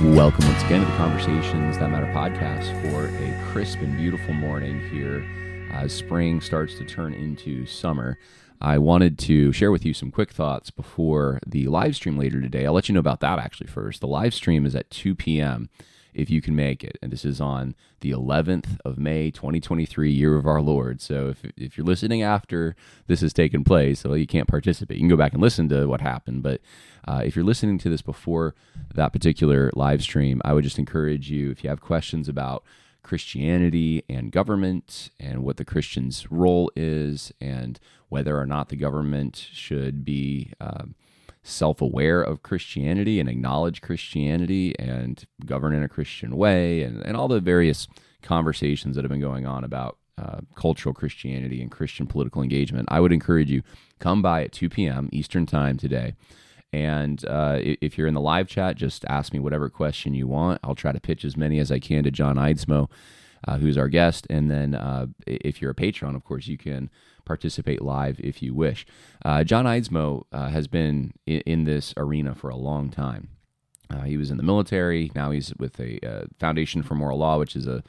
Welcome once again to the Conversations That Matter podcast for a crisp and beautiful morning here as spring starts to turn into summer. I wanted to share with you some quick thoughts before the live stream later today. I'll let you know about that actually first. The live stream is at 2 p.m if you can make it. And this is on the 11th of May, 2023, year of our Lord. So if, if you're listening after this has taken place, well, you can't participate. You can go back and listen to what happened. But uh, if you're listening to this before that particular live stream, I would just encourage you, if you have questions about Christianity and government and what the Christian's role is and whether or not the government should be. Um, self aware of Christianity and acknowledge Christianity and govern in a Christian way, and, and all the various conversations that have been going on about uh, cultural Christianity and Christian political engagement, I would encourage you come by at 2 p.m. Eastern Time today. And uh, if you're in the live chat, just ask me whatever question you want. I'll try to pitch as many as I can to John Eidsmoe, uh, who's our guest. And then uh, if you're a patron, of course, you can participate live if you wish. Uh, John Eidsmoe uh, has been in, in, this arena for a long time. Uh, he was in the military. Now he's with a uh, Foundation for Moral Law, which is a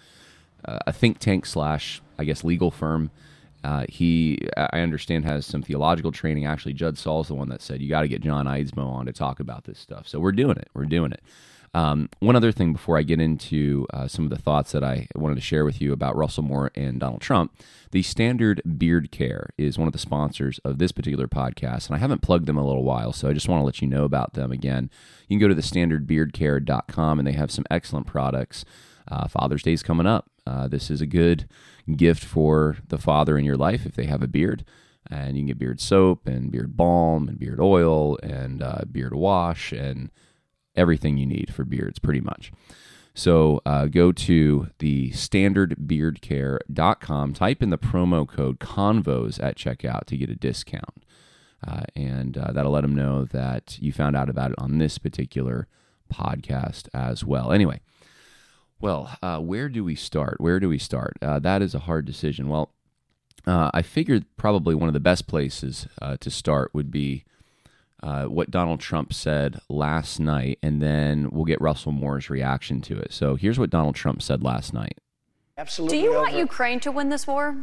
a think tank slash I guess legal firm. Uh, he, I understand, has some theological training. Actually, Judd Saul's the one that said you got to get John Eidsmoe on to talk about this stuff. So we're doing it. We're doing it. Um, one other thing before I get into uh, some of the thoughts that I wanted to share with you about Russell Moore and Donald Trump, the Standard Beard Care is one of the sponsors of this particular podcast, and I haven't plugged them a little while, so I just want to let you know about them again. You can go to the standardbeardcare.com, and they have some excellent products. Uh, Father's Day is coming up. Uh, this is a good gift for the father in your life if they have a beard and you can get beard soap and beard balm and beard oil and uh, beard wash and everything you need for beards, pretty much. So uh, go to the standardbeardcare.com, type in the promo code CONVOS at checkout to get a discount. Uh, and uh, that'll let them know that you found out about it on this particular podcast as well. Anyway, well, uh, where do we start? Where do we start? Uh, that is a hard decision. Well, uh, I figured probably one of the best places to start would be uh, what Donald Trump said last night, and then we'll get Russell Moore's reaction to it. So here's what Donald Trump said last night. Absolutely. Do you over. want Ukraine to win this war?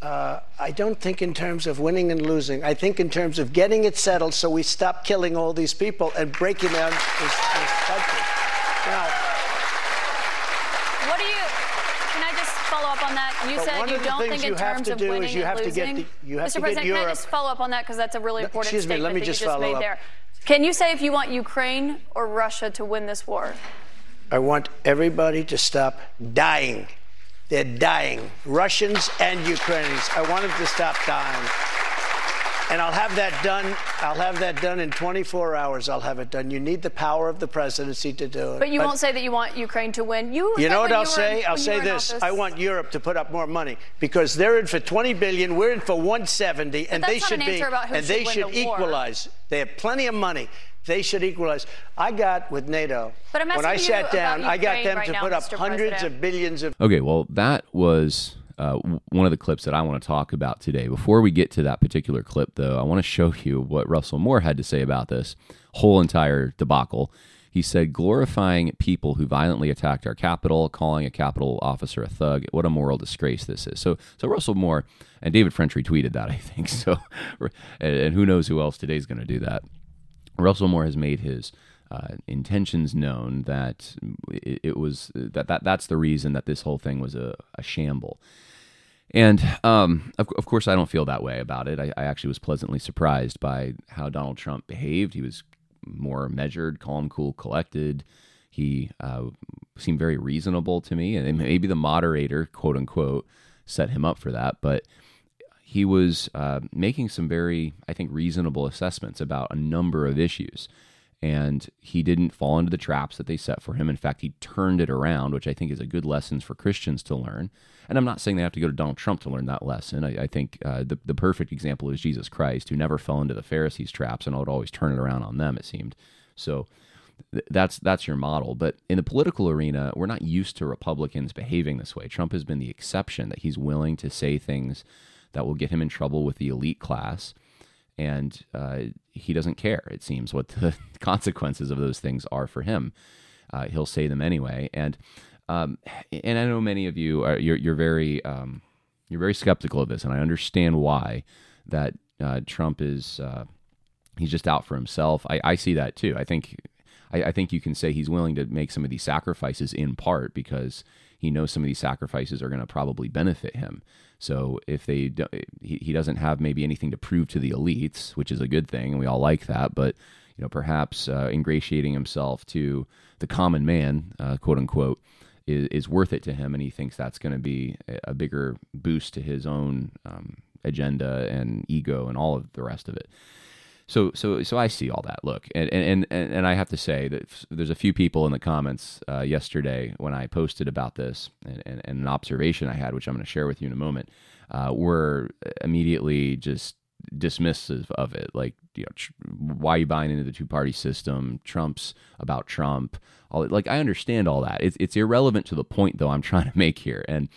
Uh, I don't think in terms of winning and losing. I think in terms of getting it settled so we stop killing all these people and breaking down this, this country. Now, on that? You said you don't think in terms of winning and losing. The, you have Mr. to President, get can I just follow up on that because that's a really important Excuse statement me, let me that just you just follow made up. there. Can you say if you want Ukraine or Russia to win this war? I want everybody to stop dying. They're dying, Russians and Ukrainians. I want them to stop dying. And I'll have that done. I'll have that done in 24 hours. I'll have it done. You need the power of the presidency to do it. But you but, won't say that you want Ukraine to win. You. You know what I'll say? In, I'll say this. I want Europe to put up more money because they're in for 20 billion. We're in for 170, and they should be. and they should the equalize. They have plenty of money. They should equalize. I got with NATO. But when I sat down, I got them right to now, put up Mr. hundreds President. of billions of. Okay, well, that was uh, one of the clips that I want to talk about today. Before we get to that particular clip, though, I want to show you what Russell Moore had to say about this whole entire debacle. He said, glorifying people who violently attacked our Capitol, calling a Capitol officer a thug. What a moral disgrace this is. So, so Russell Moore and David French retweeted that, I think. So, and who knows who else today is going to do that. Russell Moore has made his uh, intentions known that it, it, was that, that that's the reason that this whole thing was a, a shamble. And um, of, of, course, I don't feel that way about it. I, I, actually was pleasantly surprised by how Donald Trump behaved. He was more measured, calm, cool, collected. He uh, seemed very reasonable to me, and maybe the moderator, quote unquote, set him up for that. But he was uh, making some very, I think, reasonable assessments about a number of issues and he didn't fall into the traps that they set for him. In fact, he turned it around, which I think is a good lesson for Christians to learn. And I'm not saying they have to go to Donald Trump to learn that lesson. I, I think uh, the the perfect example is Jesus Christ, who never fell into the Pharisees' traps and would always turn it around on them. It seemed so. Th- that's that's your model, but in the political arena, we're not used to Republicans behaving this way. Trump has been the exception that he's willing to say things that will get him in trouble with the elite class and uh, he doesn't care. It seems what the consequences of those things are for him. Uh, he'll say them anyway, and um, and I know many of you are you're, you're very um, you're very skeptical of this, and I understand why. That uh, Trump is uh, he's just out for himself. I, I see that too. I think I, I think you can say he's willing to make some of these sacrifices in part because he knows some of these sacrifices are going to probably benefit him. So if they he, he doesn't have maybe anything to prove to the elites, which is a good thing, and we all like that, but you know perhaps uh, ingratiating himself to the common man, uh, quote unquote, is, is worth it to him, and he thinks that's going to be a bigger boost to his own um, agenda and ego and all of the rest of it so so so I see all that. Look, and and and, and I have to say that there's a few people in the comments uh, yesterday when I posted about this, and, and, and, an observation I had, which I'm going to share with you in a moment, uh, were immediately just dismissive of it. Like, you know, tr- why are you buying into the two party system? Trump's about Trump. All like I understand all that. It's it's irrelevant to the point though I'm trying to make here, and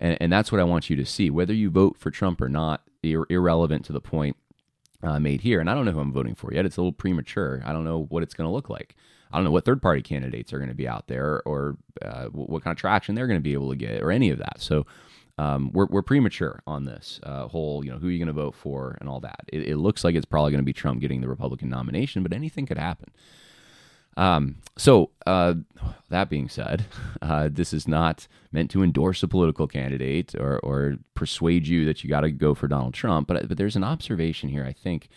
and and that's what I want you to see. Whether you vote for Trump or not, ir- irrelevant to the point uh, made here. And I don't know who I'm voting for yet. It's a little premature. I don't know what it's going to look like. I don't know what third party candidates are going to be out there or uh, what kind of traction they're going to be able to get or any of that. So um, we're, we're premature on this uh, whole, you know, who are you going to vote for and all that. It, it looks like it's probably going to be Trump getting the Republican nomination, but anything could happen. Um, so, uh, that being said, uh, this is not meant to endorse a political candidate or, or persuade you that you got to go for Donald Trump. But, but there's an observation here, I think.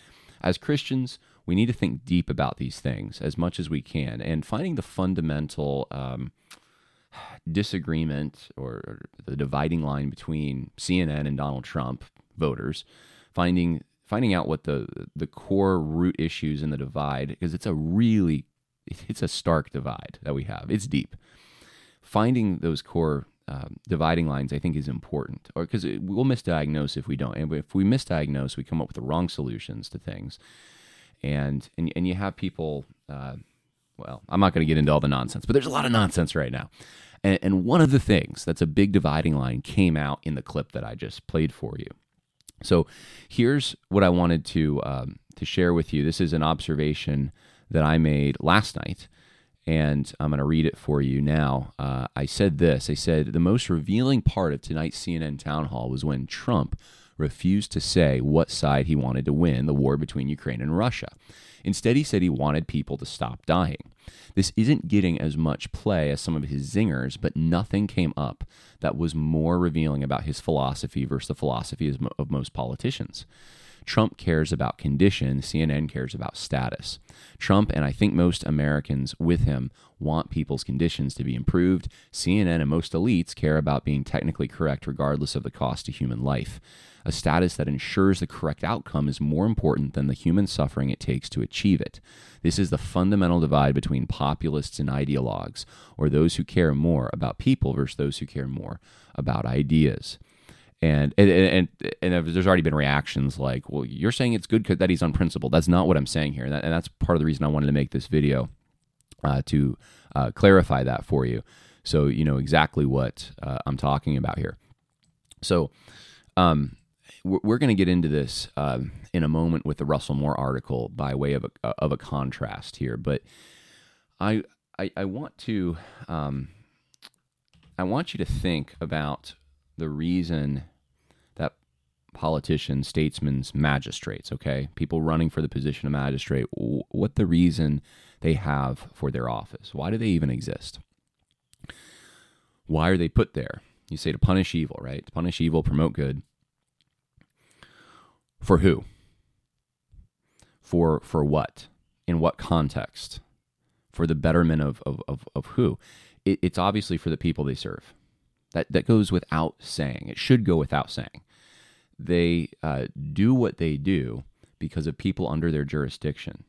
As Christians, we need to think deep about these things as much as we can and finding the fundamental um, disagreement or the dividing line between CNN and Donald Trump voters, finding finding out what the the core root issues in the divide because it's a really it's a stark divide that we have. It's deep. Finding those core um, dividing lines, I think, is important, or because we'll misdiagnose if we don't. And if we misdiagnose, we come up with the wrong solutions to things. And and and you have people. Uh, well, I'm not going to get into all the nonsense, but there's a lot of nonsense right now. And, and one of the things that's a big dividing line came out in the clip that I just played for you. So here's what I wanted to um, to share with you. This is an observation that I made last night, and I'm going to read it for you now. Uh, I said this I said, the most revealing part of tonight's CNN town hall was when Trump refused to say what side he wanted to win the war between Ukraine and Russia. Instead, he said he wanted people to stop dying. This isn't getting as much play as some of his zingers, but nothing came up that was more revealing about his philosophy versus the philosophy of most politicians. Trump cares about condition, CNN cares about status. Trump, and I think most Americans with him, want people's conditions to be improved. CNN and most elites care about being technically correct regardless of the cost to human life. A status that ensures the correct outcome is more important than the human suffering it takes to achieve it. This is the fundamental divide between populists and ideologues, or those who care more about people versus those who care more about ideas. And and, and and there's already been reactions like, well, you're saying it's good that he's unprincipled. That's not what I'm saying here, and, that, and that's part of the reason I wanted to make this video uh, to uh, clarify that for you, so you know exactly what uh, I'm talking about here. So, um, we're going to get into this um, in a moment with the Russell Moore article by way of a, of a contrast here, but I, I, I want to um, I want you to think about the reason that politicians, statesmen, magistrates, okay, people running for the position of magistrate, what the reason they have for their office. Why do they even exist? Why are they put there? You say to punish evil, right? To punish evil, promote good. For who? For for what? In what context? For the betterment of of, of, of who? It, it's obviously for the people they serve. That that goes without saying. It should go without saying. They uh, do what they do because of people under their jurisdiction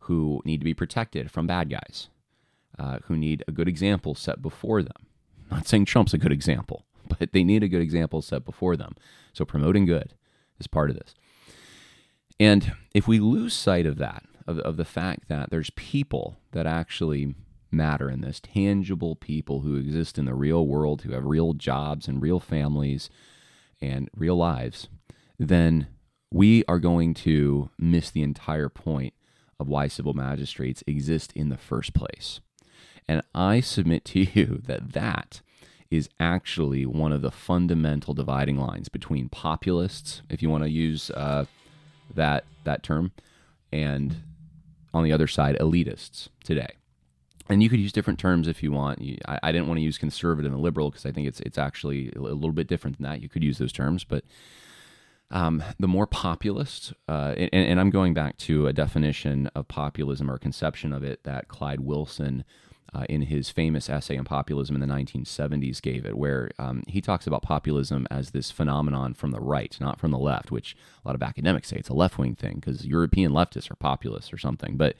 who need to be protected from bad guys, uh, who need a good example set before them. I'm not saying Trump's a good example, but they need a good example set before them. So promoting good is part of this. And if we lose sight of that, of, of the fact that there's people that actually matter in this, tangible people who exist in the real world, who have real jobs and real families and real lives, then we are going to miss the entire point of why civil magistrates exist in the first place. And I submit to you that that is actually one of the fundamental dividing lines between populists, if you want to use uh, that that term, and on the other side, elitists today. And you could use different terms if you want. I, I didn't want to use conservative and liberal because I think it's it's actually a little bit different than that. You could use those terms, but um, the more populist, uh, and, and, I'm going back to a definition of populism or conception of it that Clyde Wilson, uh, in his famous essay on populism in the 1970s, gave it, where um, he talks about populism as this phenomenon from the right, not from the left, which a lot of academics say it's a left wing thing because European leftists are populists or something. But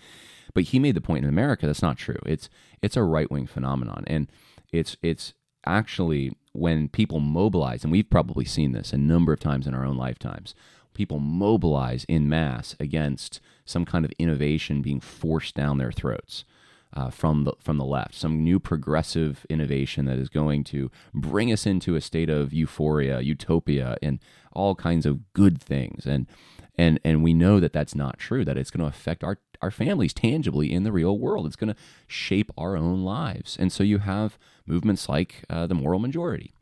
but he made the point in America that's not true. It's it's a right wing phenomenon, and it's it's actually when people mobilize, and we've probably seen this a number of times in our own lifetimes, people mobilize in mass against some kind of innovation being forced down their throats. Uh, from the from the left, some new progressive innovation that is going to bring us into a state of euphoria, utopia, and all kinds of good things. And and and we know that that's not true. That it's going to affect our our families tangibly in the real world. It's going to shape our own lives. And so you have movements like uh, the moral majority.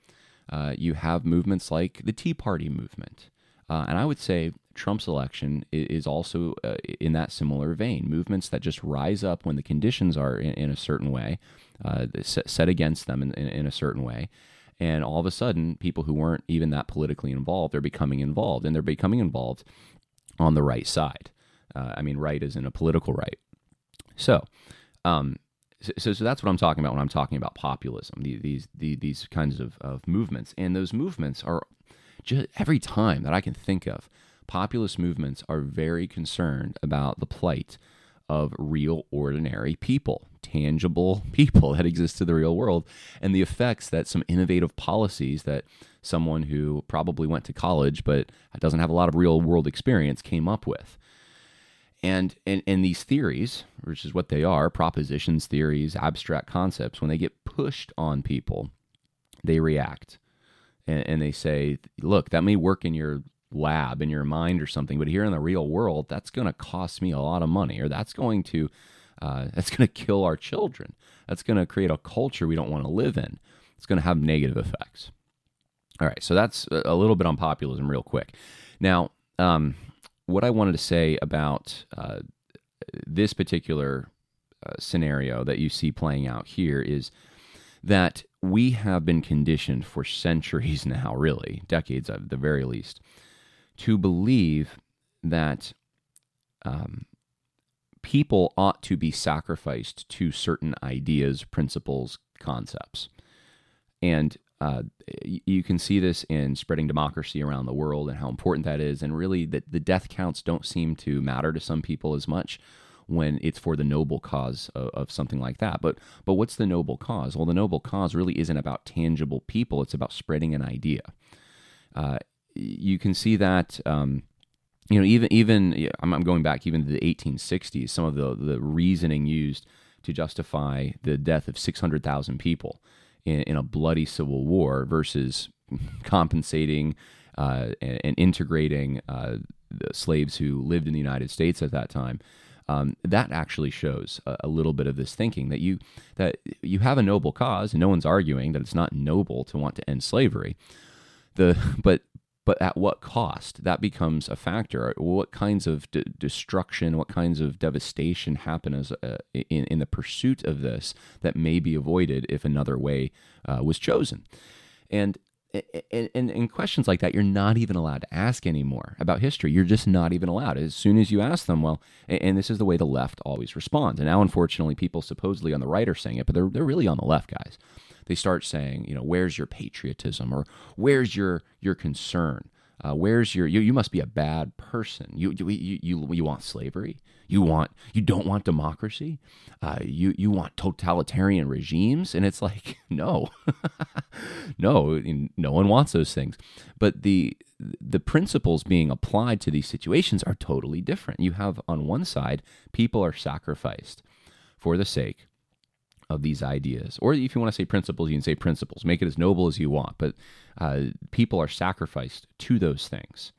Uh, you have movements like the Tea Party movement. Uh, and I would say Trump's election is also uh, in that similar vein. Movements that just rise up when the conditions are in, in a certain way, uh, set against them in, in, in, a certain way. And all of a sudden, people who weren't even that politically involved are becoming involved, and they're becoming involved on the right side. Uh, I mean, right is in a political right. So, um, so, so that's what I'm talking about when I'm talking about populism. These these these kinds of, of movements, and those movements are just every time that I can think of, populist movements are very concerned about the plight of real ordinary people, tangible people that exist in the real world, and the effects that some innovative policies that someone who probably went to college but doesn't have a lot of real world experience came up with. And, and, and these theories, which is what they are propositions, theories, abstract concepts, when they get pushed on people, they react. And, and they say, look, that may work in your lab, in your mind or something, but here in the real world, that's going to cost me a lot of money, or that's going to uh, that's going to kill our children. That's going to create a culture we don't want to live in. It's going to have negative effects. All right, so that's a little bit on populism, real quick. Now, um, what I wanted to say about uh, this particular uh, scenario that you see playing out here is that we have been conditioned for centuries now, really, decades at the very least, to believe that um, people ought to be sacrificed to certain ideas, principles, concepts. And uh, you can see this in spreading democracy around the world and how important that is. And really, that the death counts don't seem to matter to some people as much when it's for the noble cause of, of, something like that. But but what's the noble cause? Well, the noble cause really isn't about tangible people. It's about spreading an idea. Uh, you can see that. Um, you know, even even I'm going back even to the 1860s. Some of the the reasoning used to justify the death of 600,000 people in, in a bloody civil war versus compensating uh, and, and, integrating uh, the slaves who lived in the United States at that time. um, that actually shows a, a, little bit of this thinking that you that you have a noble cause, and no one's arguing that it's not noble to want to end slavery. The but but at what cost? That becomes a factor. What kinds of d- destruction, what kinds of devastation happen as uh, in in the pursuit of this that may be avoided if another way uh, was chosen, and and, and, and questions like that, you're not even allowed to ask anymore about history. You're just not even allowed. As soon as you ask them, well, and, and, this is the way the left always responds. And now, unfortunately, people supposedly on the right are saying it, but they're, they're really on the left, guys. They start saying, you know, where's your patriotism or where's your your concern? Uh, where's your you, you must be a bad person. You, you you you want slavery. You want you don't want democracy. Uh, you you want totalitarian regimes, and it's like no, no, no one wants those things. But the the principles being applied to these situations are totally different. You have on one side people are sacrificed for the sake of these ideas. Or if you want to say principles, you can say principles. Make it as noble as you want. But uh, people are sacrificed to those things.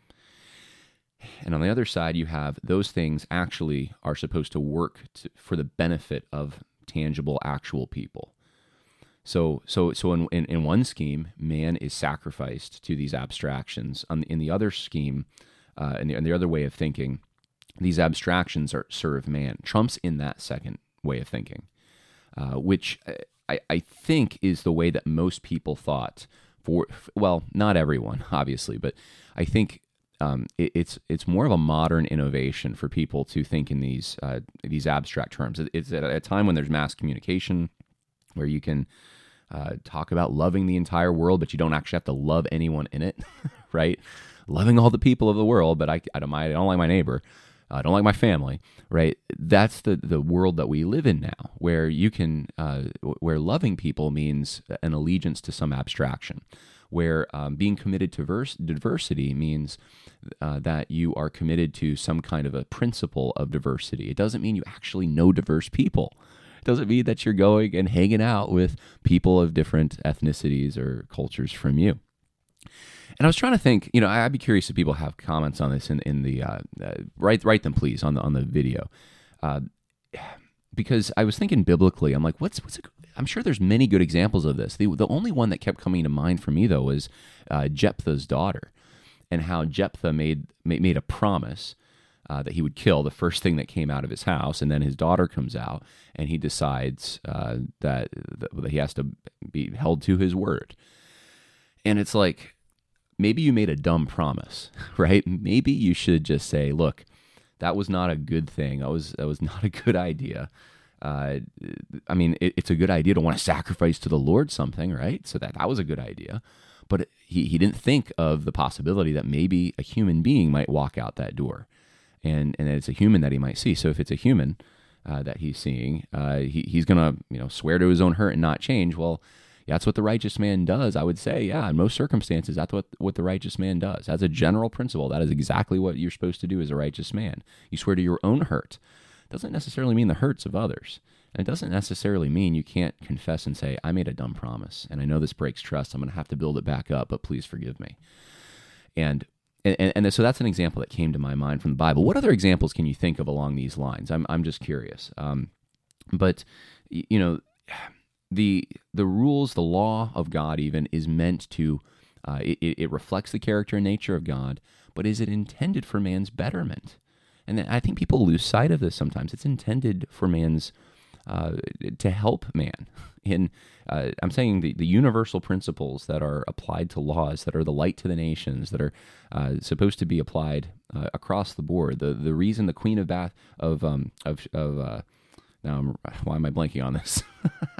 And on the other side, you have those things actually are supposed to work to, for the benefit of tangible, actual people. So, so, so in, in, in, one scheme, man is sacrificed to these abstractions. On, in the other scheme, uh, in, the, in the other way of thinking, these abstractions are serve man. Trump's in that second way of thinking, uh, which I, I think is the way that most people thought. For well, not everyone, obviously, but I think um, it, it's it's more of a modern innovation for people to think in these uh, these abstract terms. It's at a time when there's mass communication, where you can uh, talk about loving the entire world, but you don't actually have to love anyone in it, right? Loving all the people of the world, but I, I don't I don't like my neighbor. I don't like my family, right? That's the the world that we live in now, where you can, uh, where loving people means an allegiance to some abstraction, where um, being committed to verse, diversity means uh, that you are committed to some kind of a principle of diversity. It doesn't mean you actually know diverse people. It doesn't mean that you're going and hanging out with people of different ethnicities or cultures from you. And I was trying to think, you know, I'd be curious if people have comments on this in in the uh, uh, write write them please on the on the video, uh, because I was thinking biblically. I'm like, what's what's a, I'm sure there's many good examples of this. The the only one that kept coming to mind for me though was uh, Jephthah's daughter and how Jephthah made made made a promise uh, that he would kill the first thing that came out of his house, and then his daughter comes out, and he decides uh, that, that he has to be held to his word. And it's like maybe you made a dumb promise, right? Maybe you should just say, "Look, that was not a good thing. That was that was not a good idea." Uh, I mean, it, it's a good idea to want to sacrifice to the Lord something, right? So that that was a good idea but he, he didn't think of the possibility that maybe a human being might walk out that door and, and that it's a human that he might see. So if it's a human uh, that he's seeing, uh, he, he's going to you know swear to his own hurt and not change. Well, that's what the righteous man does. I would say, yeah, in most circumstances, that's what, what the righteous man does. As a general principle, that is exactly what you're supposed to do as a righteous man. You swear to your own hurt. Doesn't necessarily mean the hurts of others. And it doesn't necessarily mean you can't confess and say, I made a dumb promise, and I know this breaks trust. I'm going to have to build it back up, but please forgive me. And, and, and so that's an example that came to my mind from the Bible. What other examples can you think of along these lines? I'm, I'm just curious. Um, but, you know, the, the rules, the law of God, even, is meant to, uh, it, it reflects the character and nature of God, but is it intended for man's betterment? And I think people lose sight of this sometimes. It's intended for man's uh, to help man. In uh, I'm saying the, the universal principles that are applied to laws, that are the light to the nations, that are uh, supposed to be applied uh, across the board. The the reason the Queen of Bath of um, of of uh, now I'm, why am I blanking on this?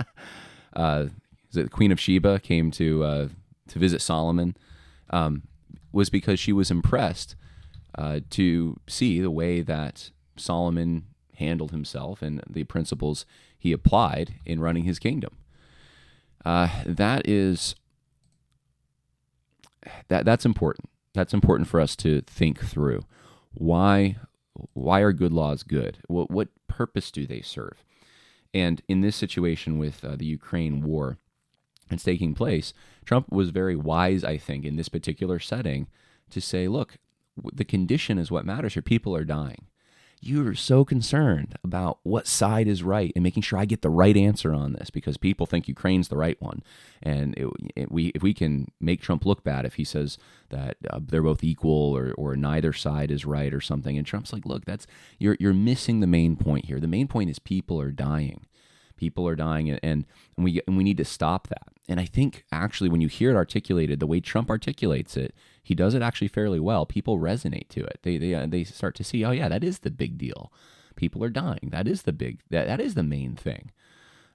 uh, the Queen of Sheba came to uh, to visit Solomon um, was because she was impressed uh, to see the way that Solomon handled himself and the principles he applied in running his kingdom. Uh, that is that that's important. That's important for us to think through. Why why are good laws good? What what purpose do they serve? And in this situation with uh, the Ukraine war that's taking place, Trump was very wise, I think, in this particular setting to say, look, the condition is what matters here. People are dying you're so concerned about what side is right and making sure I get the right answer on this because people think Ukraine's the right one. And it, it, we, if we can make Trump look bad if he says that uh, they're both equal or, or neither side is right or something, and Trump's like, look, that's you're you're missing the main point here. The main point is people are dying. People are dying, and, and we and we need to stop that. And I think actually, when you hear it articulated the way Trump articulates it, he does it actually fairly well. People resonate to it. They they uh, they start to see, oh yeah, that is the big deal. People are dying. That is the big that that is the main thing.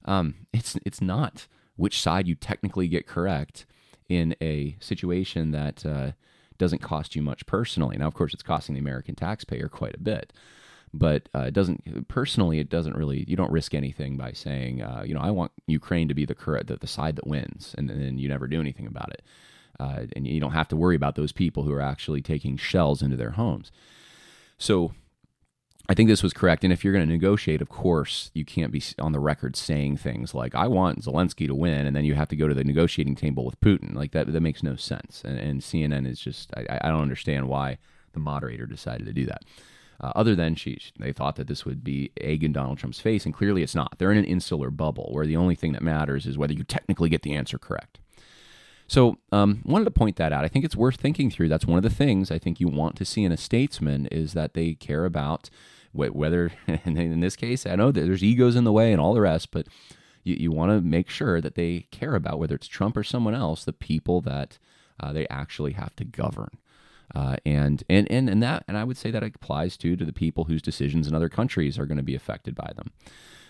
Um, it's it's not which side you technically get correct in a situation that uh, doesn't cost you much personally. Now, of course, it's costing the American taxpayer quite a bit but uh, it doesn't personally it doesn't really you don't risk anything by saying uh, you know I want Ukraine to be the correct the, the side that wins and then you never do anything about it uh, and you don't have to worry about those people who are actually taking shells into their homes. So I think this was correct. And if you're going to negotiate of course you can't be on the record saying things like I want Zelensky to win and then you have to go to the negotiating table with Putin. Like that that makes no sense. And, and CNN is just I, I don't understand why the moderator decided to do that. Uh, other than she, they thought that this would be egg in Donald Trump's face, and clearly it's not. They're in an insular bubble where the only thing that matters is whether you technically get the answer correct. So, um, wanted to point that out. I think it's worth thinking through. That's one of the things I think you want to see in a statesman is that they care about whether, in this case, I know there's egos in the way and all the rest, but you, you want to make sure that they care about whether it's Trump or someone else, the people that uh, they actually have to govern. Uh, and, and and and that and I would say that applies too to the people whose decisions in other countries are going to be affected by them.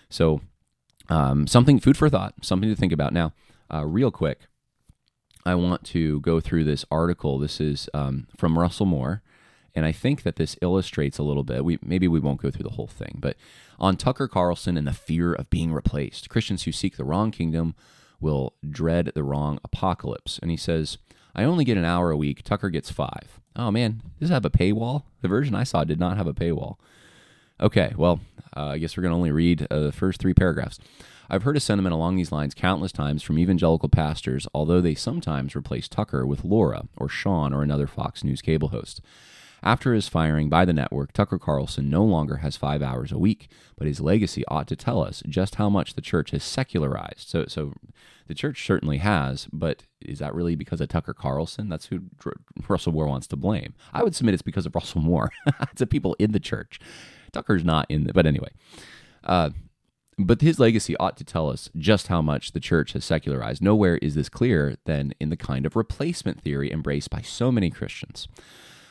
So um, something food for thought, something to think about. Now, uh, real quick, I want to go through this article. This is um, from Russell Moore, and I think that this illustrates a little bit. We maybe we won't go through the whole thing, but on Tucker Carlson and the fear of being replaced, Christians who seek the wrong kingdom will dread the wrong apocalypse. And he says, I only get an hour a week. Tucker gets five. Oh man, does it have a paywall? The version I saw did not have a paywall. Okay, well, uh, I guess we're going to only read uh, the first three paragraphs. I've heard a sentiment along these lines countless times from evangelical pastors, although they sometimes replace Tucker with Laura or Sean or another Fox News cable host. After his firing by the network, Tucker Carlson no longer has five hours a week, but his legacy ought to tell us just how much the church has secularized. So, so the church certainly has, but is that really because of Tucker Carlson? That's who Russell Moore wants to blame. I would submit it's because of Russell Moore. it's the people in the church. Tucker's not in the, but anyway. Uh, but his legacy ought to tell us just how much the church has secularized. Nowhere is this clearer than in the kind of replacement theory embraced by so many Christians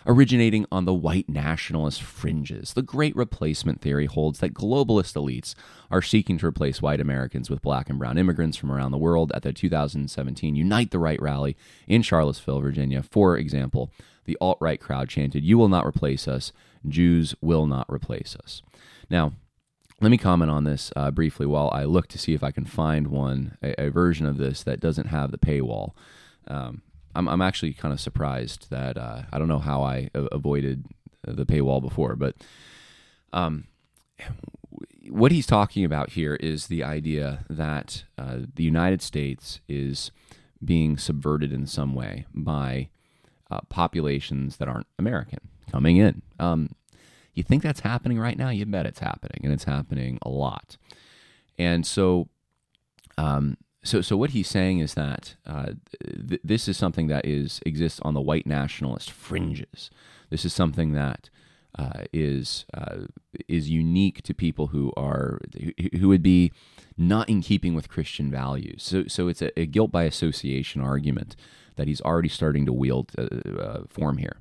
originating on the white nationalist fringes. The Great Replacement theory holds that globalist elites are seeking to replace white Americans with black and brown immigrants from around the world at the 2017 Unite the Right rally in Charlottesville, Virginia. For example, the alt right crowd chanted, You will not replace us, Jews will not replace us. Now, let me comment on this uh, briefly while I look to see if I can find one, a, a version of this that doesn't have the paywall. Um, I'm I'm actually kind of surprised that uh, I don't know how I a- avoided the paywall before, but um, what he's talking about here is the idea that uh, the United States is being subverted in some way by uh, populations that aren't American coming in. Um, you think that's happening right now? You bet it's happening, and it's happening a lot. And so, um, so, so what he's saying is that uh, th- this is something that is exists on the white nationalist fringes. This is something that uh, is uh, is unique to people who are who would be not in keeping with Christian values. So, so it's a, a guilt by association argument that he's already starting to wield uh, uh, form here.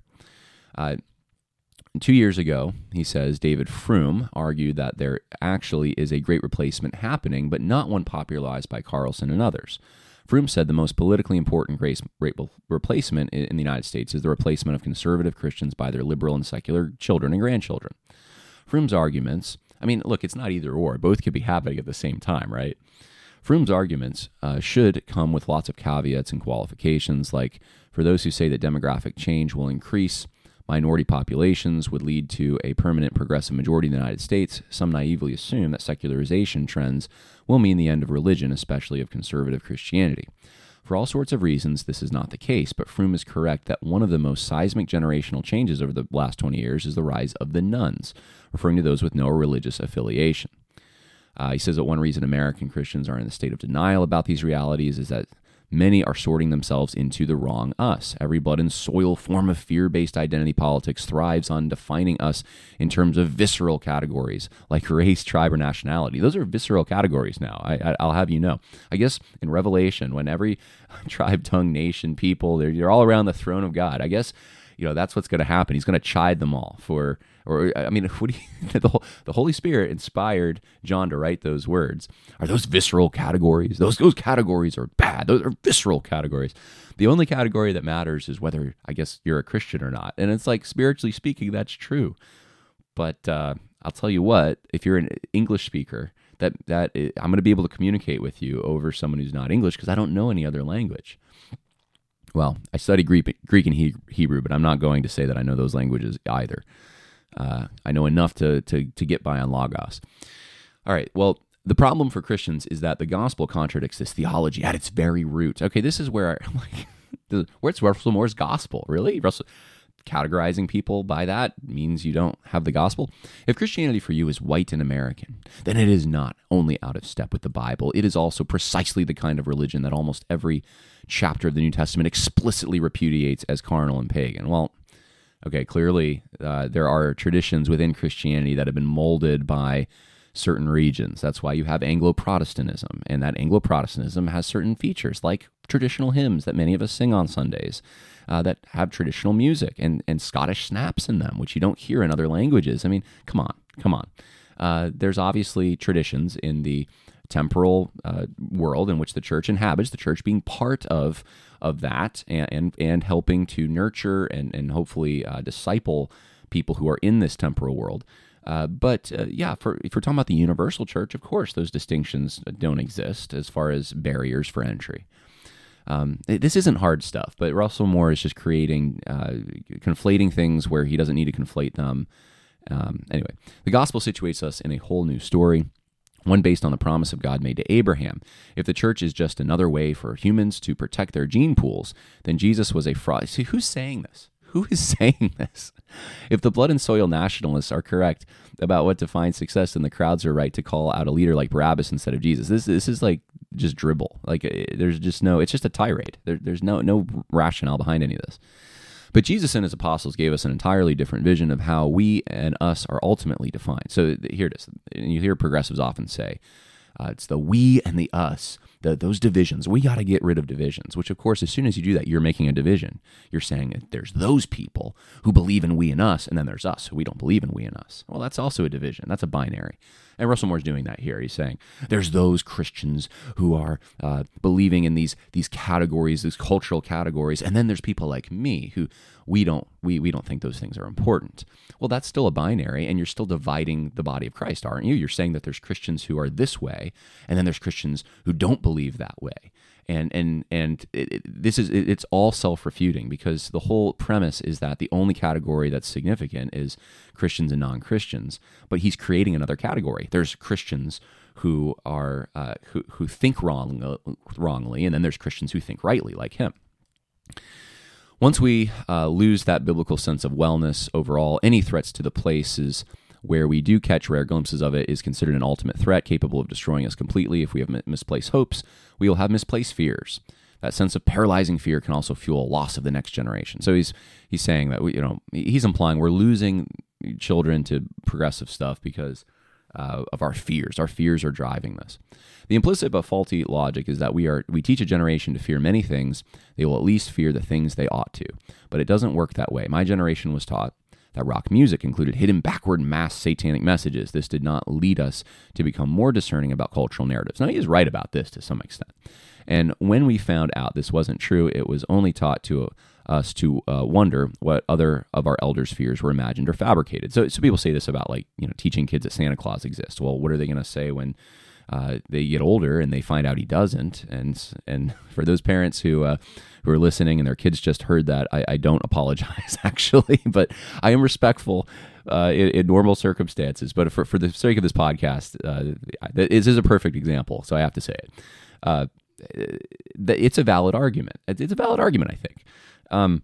Two years ago, he says, David Frum argued that there actually is a great replacement happening, but not one popularized by Carlson and others. Frum said the most politically important great replacement in the United States is the replacement of conservative Christians by their liberal and secular children and grandchildren. Frum's arguments, I mean, look, it's not either or. Both could be happening at the same time, right? Frum's arguments uh, should come with lots of caveats and qualifications, like for those who say that demographic change will increase minority populations would lead to a permanent progressive majority in the United States, some naively assume that secularization trends will mean the end of religion, especially of conservative Christianity. For all sorts of reasons, this is not the case, but Frum is correct that one of the most seismic generational changes over the last 20 years is the rise of the nones, referring to those with no religious affiliation. Uh, he says that one reason American Christians are in a state of denial about these realities is that many are sorting themselves into the wrong us. Every blood and soil form of fear based identity politics thrives on defining us in terms of visceral categories like race, tribe, or nationality. Those are visceral categories now, I, will have you know. I guess in Revelation, when every tribe, tongue, nation, people, they're, they're all around the throne of God, I guess you know that's what's going to happen. He's going to chide them all for, or I mean, what you, the the Holy Spirit inspired John to write those words. Are those visceral categories? Those those categories are bad. Those are visceral categories. The only category that matters is whether I guess you're a Christian or not. And it's like spiritually speaking, that's true. But uh, I'll tell you what, if you're an English speaker, that that I'm going to be able to communicate with you over someone who's not English because I don't know any other language well, I study Greek, Greek and Hebrew, but I'm not going to say that I know those languages either. Uh, I know enough to, to, to get by on Logos. All right, well, the problem for Christians is that the gospel contradicts this theology at its very root. Okay, this is where I'm like, where's Russell Moore's gospel? Really? Russell, categorizing people by that means you don't have the gospel. If Christianity for you is white and American, then it is not only out of step with the Bible, it is also precisely the kind of religion that almost every chapter of the New Testament explicitly repudiates as carnal and pagan. Well, okay, clearly uh, there are traditions within Christianity that have been molded by certain regions. That's why you have Anglo Protestantism, and that Anglo Protestantism has certain features like traditional hymns that many of us sing on Sundays. Uh, that have traditional music and, and Scottish snaps in them, which you don't hear in other languages. I mean, come on, come on. Uh, there's obviously traditions in the temporal uh, world in which the church inhabits, the church being part of of that and and, and helping to nurture and and hopefully uh, disciple people who are in this temporal world. Uh, but uh, yeah, for, if we're talking about the universal church, of course, those distinctions don't exist as far as barriers for entry. Um, this isn't hard stuff, but Russell Moore is just creating, uh, conflating things where he doesn't need to conflate them. Um, anyway, the gospel situates us in a whole new story one based on the promise of God made to Abraham. If the church is just another way for humans to protect their gene pools, then Jesus was a fraud. See, who's saying this? Who is saying this? If the blood and soil nationalists are correct about what defines success, then the crowds are right to call out a leader like Barabbas instead of Jesus. This this is like just dribble. Like eh, there's just no. It's just a tirade. There, there's no no rationale behind any of this. But Jesus and his apostles gave us an entirely different vision of how we and us are ultimately defined. So here it is. And you hear progressives often say, uh, it's the we and the us, the, those divisions. We got to get rid of divisions, which, of course, as soon as you do that, you're making a division. You're saying that there's those people who believe in we and us, and then there's us who we don't believe in we and us. Well, that's also a division. That's a binary. And Russell Moore's doing that here. He's saying there's those Christians who are uh, believing in these these categories, these cultural categories, and then there's people like me who we don't we we don't think those things are important. Well, that's still a binary, and you're still dividing the body of Christ, aren't you? You're saying that there's Christians who are this way, and then there's Christians who don't believe that way and and and it, it, this is it, it's all self-refuting because the whole premise is that the only category that's significant is Christians and non-Christians but he's creating another category. There's Christians who are uh, who who think wrong wrongly and then there's Christians who think rightly like him. Once we uh, lose that biblical sense of wellness overall any threats to the place is where we do catch rare glimpses of it is considered an ultimate threat capable of destroying us completely. If we have misplaced hopes, we will have misplaced fears. That sense of paralyzing fear can also fuel a loss of the next generation. So he's he's saying that we, you know he's implying we're losing children to progressive stuff because uh, of our fears. Our fears are driving this. The implicit but faulty logic is that we are we teach a generation to fear many things. They will at least fear the things they ought to. But it doesn't work that way. My generation was taught that rock music included hidden backward mass satanic messages. This did not lead us to become more discerning about cultural narratives. Now, he is right about this to some extent. And when we found out this wasn't true, it was only taught to uh, us to uh, wonder what other of our elders' fears were imagined or fabricated. So, so people say this about like you know teaching kids that Santa Claus exists. Well, what are they going to say when uh, they get older and they find out he doesn't. And and for those parents who uh, who are listening and their kids just heard that, I, I don't apologize actually, but I am respectful. Uh, in, in, normal circumstances, but for, for the sake of this podcast, uh, this is a perfect example, so I have to say it. Uh, it's a valid argument. It's a valid argument, I think. Um,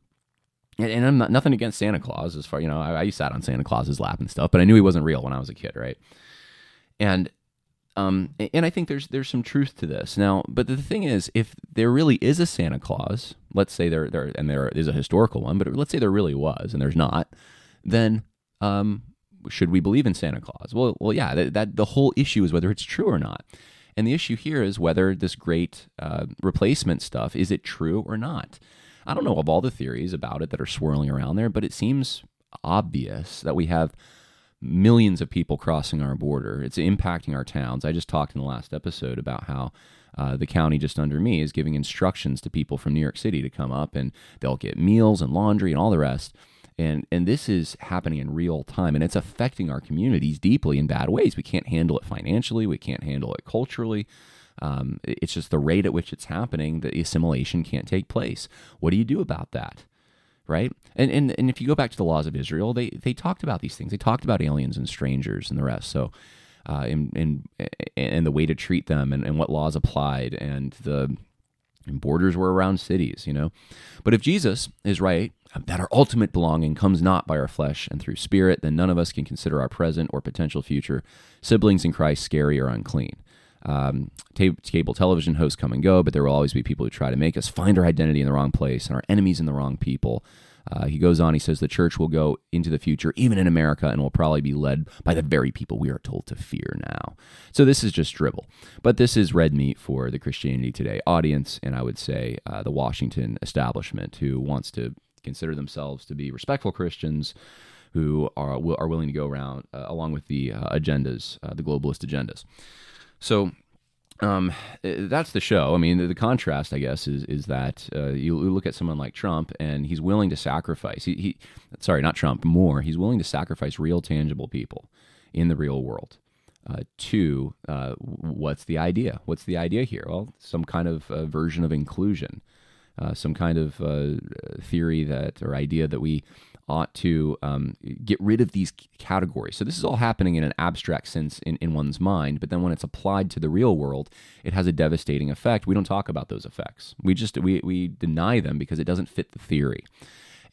and, I'm not, nothing against Santa Claus as far, you know, I, I sat on Santa Claus's lap and stuff, but I knew he wasn't real when I was a kid, right? And um, and I think there's there's some truth to this now. But the thing is, if there really is a Santa Claus, let's say there there and there is a historical one, but let's say there really was, and there's not, then um, should we believe in Santa Claus? Well, well, yeah. That, that the whole issue is whether it's true or not. And the issue here is whether this great uh, replacement stuff is it true or not. I don't know of all the theories about it that are swirling around there, but it seems obvious that we have millions of people crossing our border. It's impacting our towns. I just talked in the last episode about how uh, the county just under me is giving instructions to people from New York City to come up and they'll get meals and laundry and all the rest. And, and this is happening in real time and it's affecting our communities deeply in bad ways. We can't handle it financially, we can't handle it culturally. Um, it's just the rate at which it's happening, the assimilation can't take place. What do you do about that? Right? And, and and if you go back to the laws of Israel, they they talked about these things. They talked about aliens and strangers and the rest. So uh, and, and and the way to treat them and, and what laws applied and the borders were around cities, you know. But if Jesus is right that our ultimate belonging comes not by our flesh and through spirit, then none of us can consider our present or potential future siblings in Christ scary or unclean. Um, cable television hosts come and go, but there will always be people who try to make us find our identity in the wrong place and our enemies in the wrong people. Uh, he goes on, he says, the church will go into the future, even in America, and will probably be led by the very people we are told to fear now. So this is just dribble. But this is red meat for the Christianity Today audience, and I would say uh, the Washington establishment who wants to consider themselves to be respectful Christians who are, are willing to go around uh, along with the uh, agendas, uh, the globalist agendas. So um, that's the show. I mean, the, the, contrast, I guess, is is that uh, you, look at someone like Trump, and he's willing to sacrifice. He, he, sorry, not Trump, Moore. He's willing to sacrifice real, tangible people in the real world. Uh, to uh, what's the idea? What's the idea here? Well, some kind of uh, version of inclusion, uh, some kind of uh, theory that or idea that we ought to um, get rid of these categories. So this is all happening in an abstract sense in, in one's mind, but then when it's applied to the real world, it has a devastating effect. We don't talk about those effects. We just we, we deny them because it doesn't fit the theory.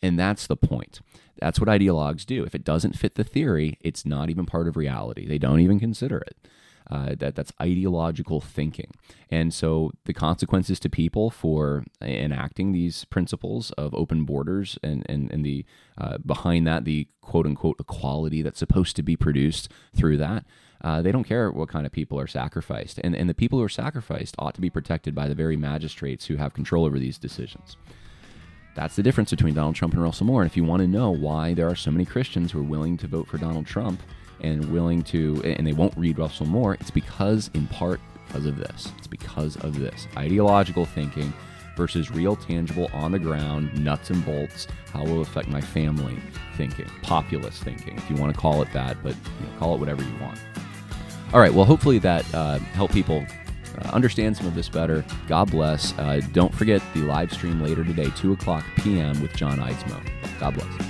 And that's the point. That's what ideologues do. If it doesn't fit the theory, it's not even part of reality. They don't even consider it. Uh, that that's ideological thinking, and so the consequences to people for enacting these principles of open borders and and, and the uh, behind that the quote unquote equality that's supposed to be produced through that. Uh, they don't care what kind of people are sacrificed, and and the people who are sacrificed ought to be protected by the very magistrates who have control over these decisions. That's the difference between Donald Trump and Russell Moore. And if you want to know why there are so many Christians who are willing to vote for Donald Trump, and willing to, and they won't read Russell Moore, it's because, in part, because of this. It's because of this ideological thinking versus real, tangible, on the ground, nuts and bolts, how will it affect my family thinking, populist thinking, if you want to call it that, but you know, call it whatever you want. All right, well, hopefully that uh, help people uh, understand some of this better. God bless. Uh, don't forget the live stream later today, 2 o'clock p.m. with John Eidsmoe. God bless.